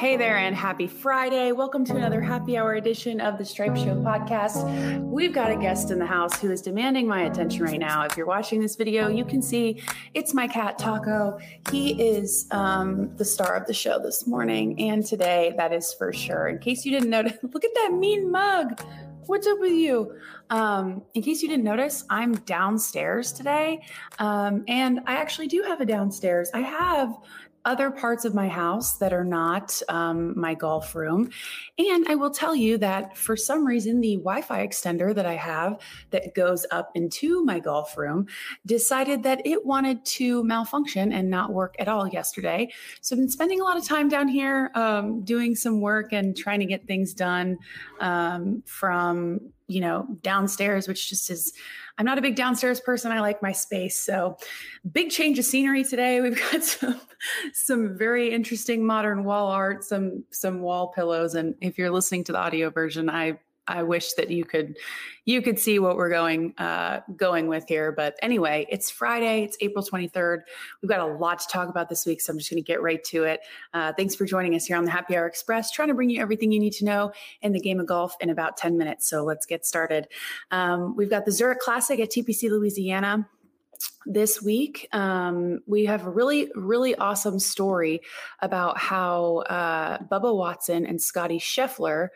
Hey there, and happy Friday. Welcome to another happy hour edition of the Stripe Show podcast. We've got a guest in the house who is demanding my attention right now. If you're watching this video, you can see it's my cat Taco. He is um, the star of the show this morning and today, that is for sure. In case you didn't notice, look at that mean mug. What's up with you? Um, in case you didn't notice, I'm downstairs today. Um, and I actually do have a downstairs. I have other parts of my house that are not um, my golf room. And I will tell you that for some reason, the Wi Fi extender that I have that goes up into my golf room decided that it wanted to malfunction and not work at all yesterday. So I've been spending a lot of time down here um, doing some work and trying to get things done um, from, you know, downstairs, which just is I'm not a big downstairs person. I like my space. So, big change of scenery today. We've got some some very interesting modern wall art, some some wall pillows, and if you're listening to the audio version, I I wish that you could you could see what we're going uh, going with here. But anyway, it's Friday. It's April 23rd. We've got a lot to talk about this week, so I'm just going to get right to it. Uh, thanks for joining us here on the Happy Hour Express, trying to bring you everything you need to know in the game of golf in about 10 minutes. So let's get started. Um, we've got the Zurich Classic at TPC Louisiana this week um, we have a really really awesome story about how uh, bubba watson and scotty scheffler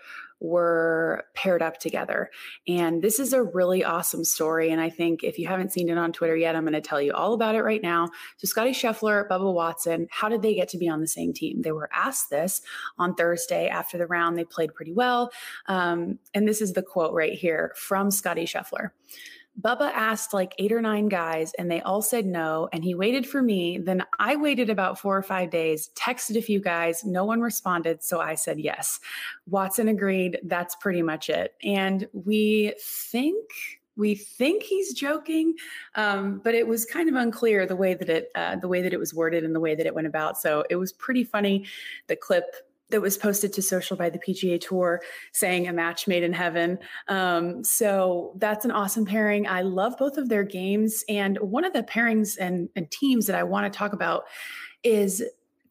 were paired up together. And this is a really awesome story. And I think if you haven't seen it on Twitter yet, I'm going to tell you all about it right now. So, Scotty Scheffler, Bubba Watson, how did they get to be on the same team? They were asked this on Thursday after the round. They played pretty well. Um, and this is the quote right here from Scotty Scheffler. Bubba asked like eight or nine guys, and they all said no. And he waited for me. Then I waited about four or five days, texted a few guys. No one responded. So I said yes. Watson agreed. That's pretty much it. And we think we think he's joking, um, but it was kind of unclear the way that it uh, the way that it was worded and the way that it went about. So it was pretty funny. The clip that was posted to social by the PGA Tour saying a match made in heaven. Um, so that's an awesome pairing. I love both of their games. And one of the pairings and, and teams that I want to talk about is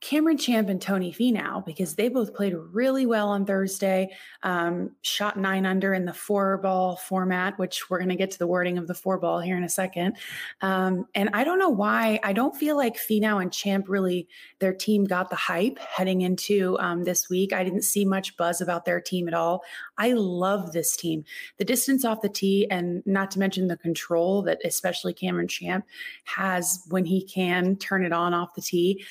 Cameron Champ and Tony Finau because they both played really well on Thursday. Um, shot nine under in the four ball format, which we're going to get to the wording of the four ball here in a second. Um, and I don't know why I don't feel like Finau and Champ really their team got the hype heading into um, this week. I didn't see much buzz about their team at all. I love this team. The distance off the tee, and not to mention the control that especially Cameron Champ has when he can turn it on off the tee.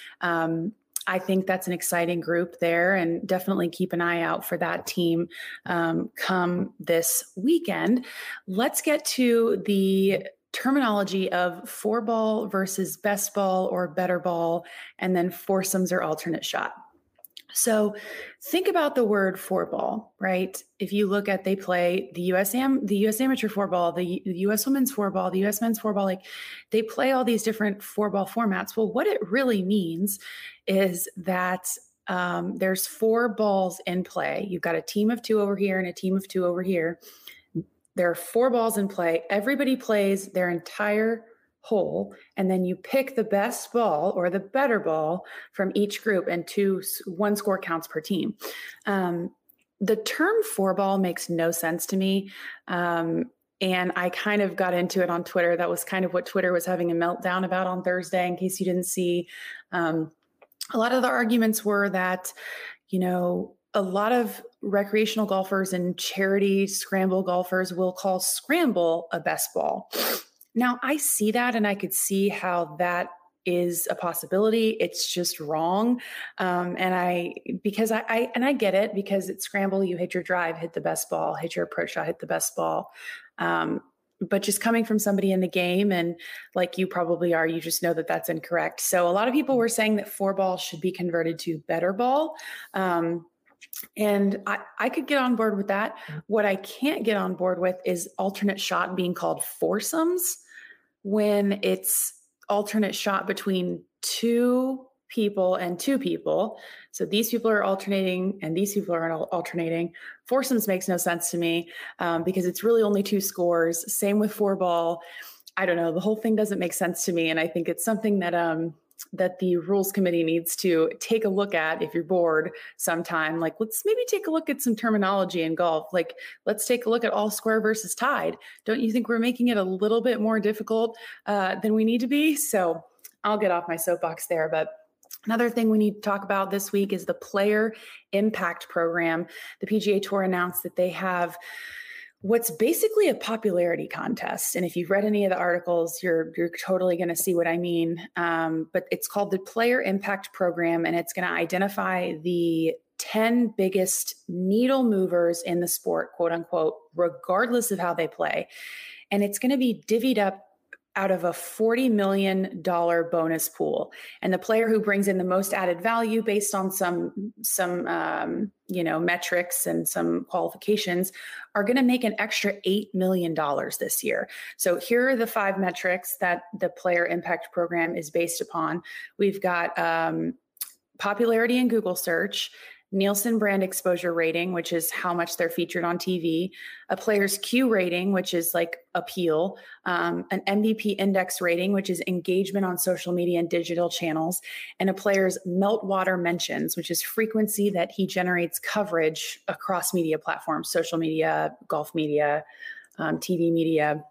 I think that's an exciting group there, and definitely keep an eye out for that team um, come this weekend. Let's get to the terminology of four ball versus best ball or better ball, and then foursomes or alternate shot. So think about the word four ball, right? If you look at they play the US Am the US amateur four ball, the, US women's four ball, the US men's four ball, like they play all these different four ball formats. Well, what it really means is that um, there's four balls in play. You've got a team of two over here and a team of two over here. There are four balls in play. Everybody plays their entire hole and then you pick the best ball or the better ball from each group and two one score counts per team. Um, the term four ball makes no sense to me um, and i kind of got into it on twitter. That was kind of what twitter was having a meltdown about on thursday in case you didn't see. Um, a lot of the arguments were that you know a lot of recreational golfers and charity scramble golfers will call scramble a best ball now, I see that and I could see how that is a possibility. It's just wrong. Um, and I, because I, I, and I get it because it's scramble, you hit your drive, hit the best ball, hit your approach shot, hit the best ball. Um, but just coming from somebody in the game and like you probably are, you just know that that's incorrect. So a lot of people were saying that four ball should be converted to better ball. Um, and I, I could get on board with that. Mm. What I can't get on board with is alternate shot being called foursomes when it's alternate shot between two people and two people. So these people are alternating and these people are alternating. Foursomes makes no sense to me um, because it's really only two scores. Same with four ball. I don't know. The whole thing doesn't make sense to me. And I think it's something that um, that the rules committee needs to take a look at if you're bored sometime like let's maybe take a look at some terminology in golf like let's take a look at all square versus tied don't you think we're making it a little bit more difficult uh, than we need to be so i'll get off my soapbox there but Another thing we need to talk about this week is the Player Impact Program. The PGA Tour announced that they have what's basically a popularity contest. And if you've read any of the articles, you're you're totally going to see what I mean. Um, but it's called the Player Impact Program, and it's going to identify the 10 biggest needle movers in the sport, quote unquote, regardless of how they play. And it's going to be divvied up out of a $40 million bonus pool. And the player who brings in the most added value based on some some um, you know metrics and some qualifications are going to make an extra $8 million this year. So here are the five metrics that the player impact program is based upon. We've got um, popularity in google search Nielsen brand exposure rating, which is how much they're featured on TV, a player's Q rating, which is like appeal, um, an MVP index rating, which is engagement on social media and digital channels, and a player's meltwater mentions, which is frequency that he generates coverage across media platforms, social media, golf media, um, TV media.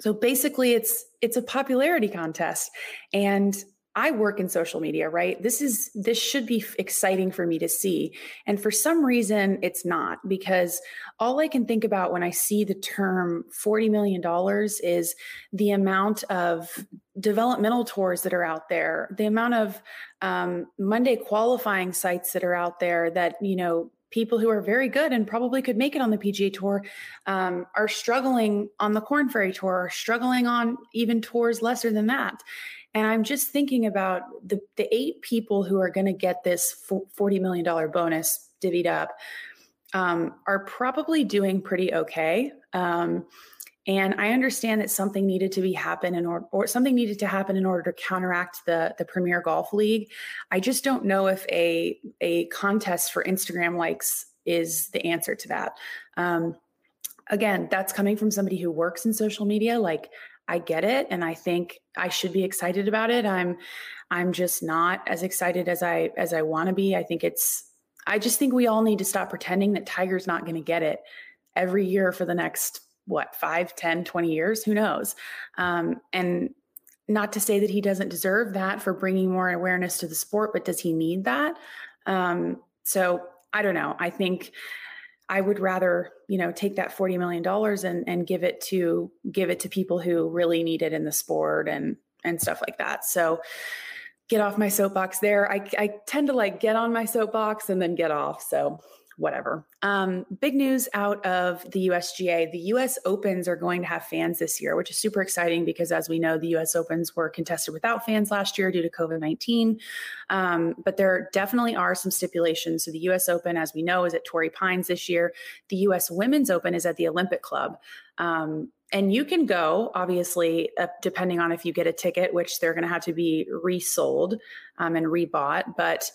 So basically, it's it's a popularity contest, and I work in social media, right? This is this should be exciting for me to see. And for some reason it's not because all I can think about when I see the term 40 million dollars is the amount of developmental tours that are out there, the amount of um, Monday qualifying sites that are out there that, you know, people who are very good and probably could make it on the PGA Tour um, are struggling on the Korn Ferry Tour, are struggling on even tours lesser than that. And I'm just thinking about the, the eight people who are going to get this $40 million bonus divvied up um, are probably doing pretty okay. Um, and I understand that something needed to be happen in order, or something needed to happen in order to counteract the the Premier Golf League. I just don't know if a a contest for Instagram likes is the answer to that. Um, again, that's coming from somebody who works in social media. Like I get it and I think I should be excited about it. I'm I'm just not as excited as I as I want to be. I think it's I just think we all need to stop pretending that Tiger's not going to get it every year for the next what 5 10 20 years who knows um, and not to say that he doesn't deserve that for bringing more awareness to the sport but does he need that um, so i don't know i think I would rather, you know, take that $40 million and, and give it to give it to people who really need it in the sport and and stuff like that. So get off my soapbox there. I, I tend to like get on my soapbox and then get off. So whatever. Um, big news out of the USGA. The US Opens are going to have fans this year, which is super exciting because, as we know, the US Opens were contested without fans last year due to COVID 19. Um, but there definitely are some stipulations. So, the US Open, as we know, is at Torrey Pines this year. The US Women's Open is at the Olympic Club. Um, and you can go obviously uh, depending on if you get a ticket which they're going to have to be resold um, and rebought but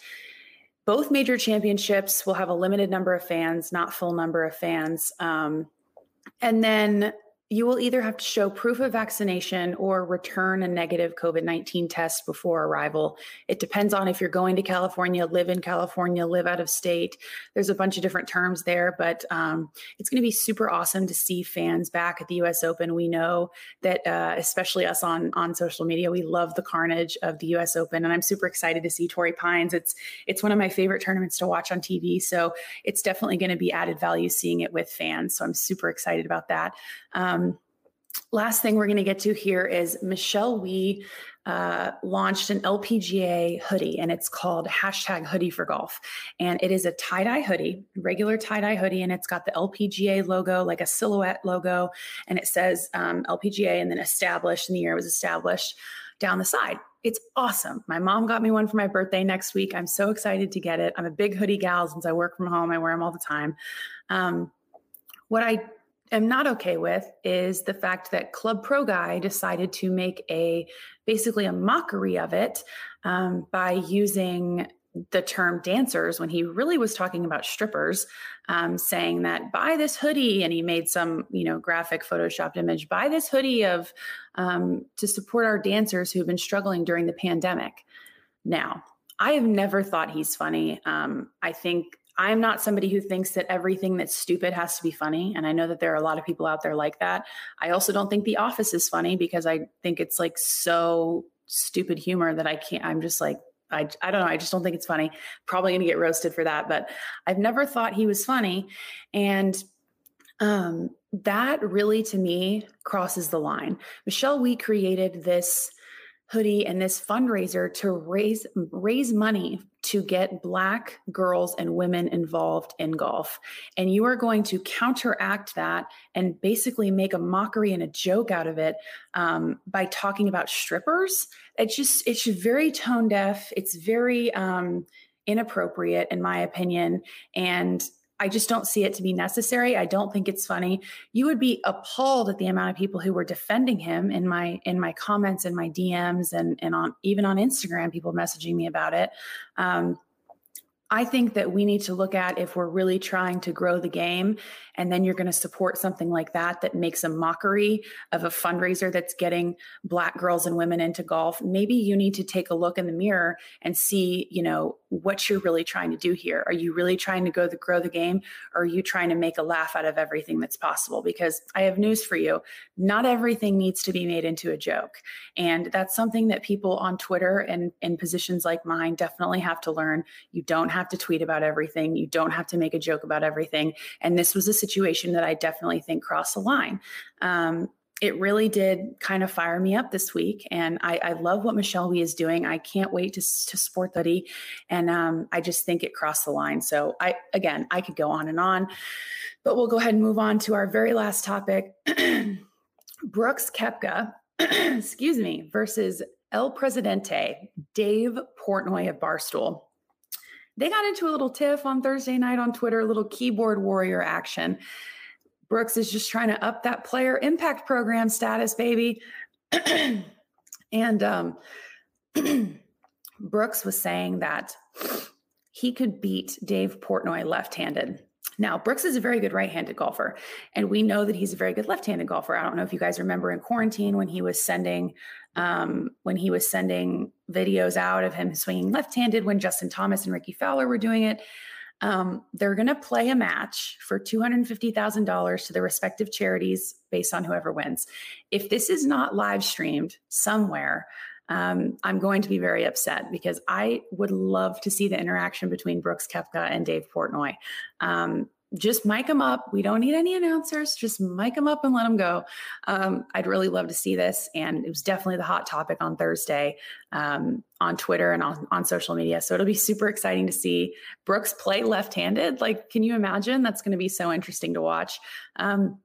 both major championships will have a limited number of fans, not full number of fans. Um, and then you will either have to show proof of vaccination or return a negative COVID 19 test before arrival. It depends on if you're going to California, live in California, live out of state. There's a bunch of different terms there, but um, it's going to be super awesome to see fans back at the US Open. We know that, uh, especially us on, on social media, we love the carnage of the US Open, and I'm super excited to see Torrey Pines. It's, it's one of my favorite tournaments to watch on TV. So it's definitely going to be added value seeing it with fans. So I'm super excited about that. Um, last thing we're going to get to here is Michelle Wie uh, launched an LPGA hoodie and it's called hashtag hoodie for golf. And it is a tie dye hoodie, regular tie dye hoodie, and it's got the LPGA logo, like a silhouette logo. And it says um, LPGA and then established, and the year it was established down the side. It's awesome. My mom got me one for my birthday next week. I'm so excited to get it. I'm a big hoodie gal since I work from home, I wear them all the time. Um, what I am not okay with is the fact that Club Pro Guy decided to make a basically a mockery of it um, by using the term dancers when he really was talking about strippers, um, saying that buy this hoodie, and he made some you know graphic photoshopped image buy this hoodie of um, to support our dancers who've been struggling during the pandemic. Now, I have never thought he's funny. Um, I think I'm not somebody who thinks that everything that's stupid has to be funny. And I know that there are a lot of people out there like that. I also don't think The Office is funny because I think it's like so stupid humor that I can't, I'm just like, I, I don't know. I just don't think it's funny. Probably going to get roasted for that, but I've never thought he was funny. And um, that really, to me, crosses the line. Michelle Wie created this hoodie and this fundraiser to raise raise money to get black girls and women involved in golf. And you are going to counteract that and basically make a mockery and a joke out of it um, by talking about strippers. It's just it's very tone deaf. It's very um, inappropriate in my opinion. And I just don't see it to be necessary. I don't think it's funny. You would be appalled at the amount of people who were defending him in my in my comments and my DMs and and on even on Instagram, people messaging me about it. Um, I think that we need to look at if we're really trying to grow the game, and then you're going to support something like that that makes a mockery of a fundraiser that's getting Black girls and women into golf. Maybe you need to take a look in the mirror and see, you know, what you're really trying to do here. Are you really trying to go the grow the game, or are you trying to make a laugh out of everything that's possible? Because I have news for you: not everything needs to be made into a joke, and that's something that people on Twitter and in positions like mine definitely have to learn. You don't have to tweet about everything. You don't have to make a joke about everything. And this was a situation that I definitely think crossed the line. Um, it really did kind of fire me up this week. And I, I love what Michelle Wie is doing. I can't wait to, to support Hoodie. And um, I just think it crossed the line. So I, again, I could go on and on, but we'll go ahead and move on to our very last topic. Brooks Koepka, excuse me, versus El Presidente, Dave Portnoy of Barstool they got into a little tiff on Thursday night on Twitter, a little keyboard warrior action. Brooks is just trying to up that player impact program status, baby. and um, Brooks was saying that he could beat Dave Portnoy left handed. Now, Brooks is a very good right handed golfer, and we know that he's a very good left handed golfer. I don't know if you guys remember in quarantine when he was sending um, when he was sending videos out of him swinging left handed when Justin Thomas and Rickie Fowler were doing it. Um, they're going to play a match for $250,000 to their respective charities based on whoever wins. If this is not live streamed somewhere, um, I'm going to be very upset because I would love to see the interaction between Brooks Koepka and Dave Portnoy. Um, just mic them up. We don't need any announcers. Just mic them up and let them go. Um, I'd really love to see this. And it was definitely the hot topic on Thursday um, on Twitter and on, on social media. So it'll be super exciting to see Brooks play left handed. Like, can you imagine? That's going to be so interesting to watch. Um,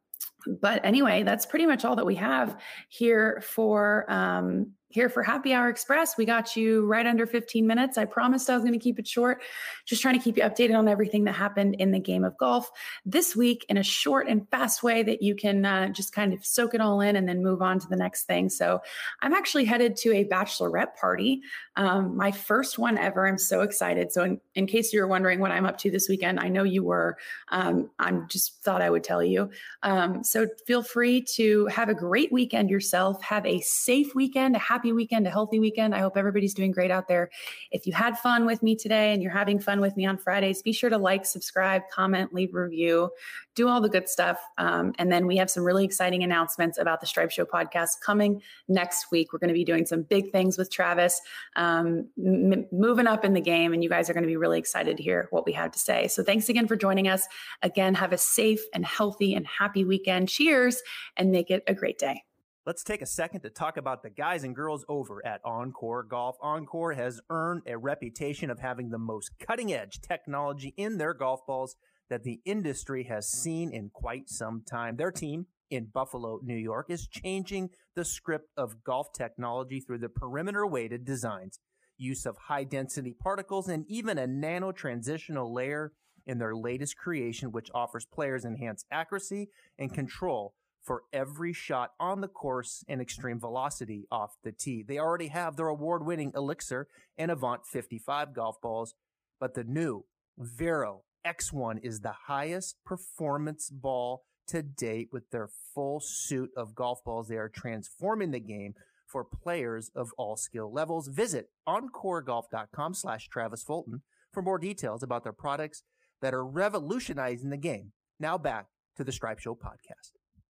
but anyway, that's pretty much all that we have here for um, here for Happy Hour Express. We got you right under 15 minutes. I promised I was going to keep it short, just trying to keep you updated on everything that happened in the game of golf this week in a short and fast way that you can uh, just kind of soak it all in and then move on to the next thing. So I'm actually headed to a bachelorette party, um, my first one ever. I'm so excited. So, in, in, case you were wondering what I'm up to this weekend, I know you were. Um, I'm just thought I would tell you. Um, so feel free to have a great weekend yourself. Have a safe weekend, a happy weekend, a healthy weekend. I hope everybody's doing great out there. If you had fun with me today and you're having fun with me on Fridays, be sure to like, subscribe, comment, leave review, do all the good stuff. Um, and then we have some really exciting announcements about the Stripe Show podcast coming next week. We're going to be doing some big things with Travis, um, m- moving up in the game, and you guys are going to be really excited to hear what we have to say. So thanks again for joining us. Again, have a safe and healthy and happy weekend. Cheers and make it a great day. Let's take a second to talk about the guys and girls over at OnCore Golf. OnCore has earned a reputation of having the most cutting edge technology in their golf balls that the industry has seen in quite some time. Their team in Buffalo, New York is changing the script of golf technology through the perimeter weighted designs, use of high density particles, and even a nano transitional layer in their latest creation, which offers players enhanced accuracy and control for every shot on the course and extreme velocity off the tee. They already have their award winning Elixir and Avant 55 golf balls, but the new Vero X1 is the highest performance ball to date with their full suit of golf balls. They are transforming the game for players of all skill levels. Visit oncoregolf.com slash Travis Fulton for more details about their products that are revolutionizing the game. Now back to the Stripe Show podcast.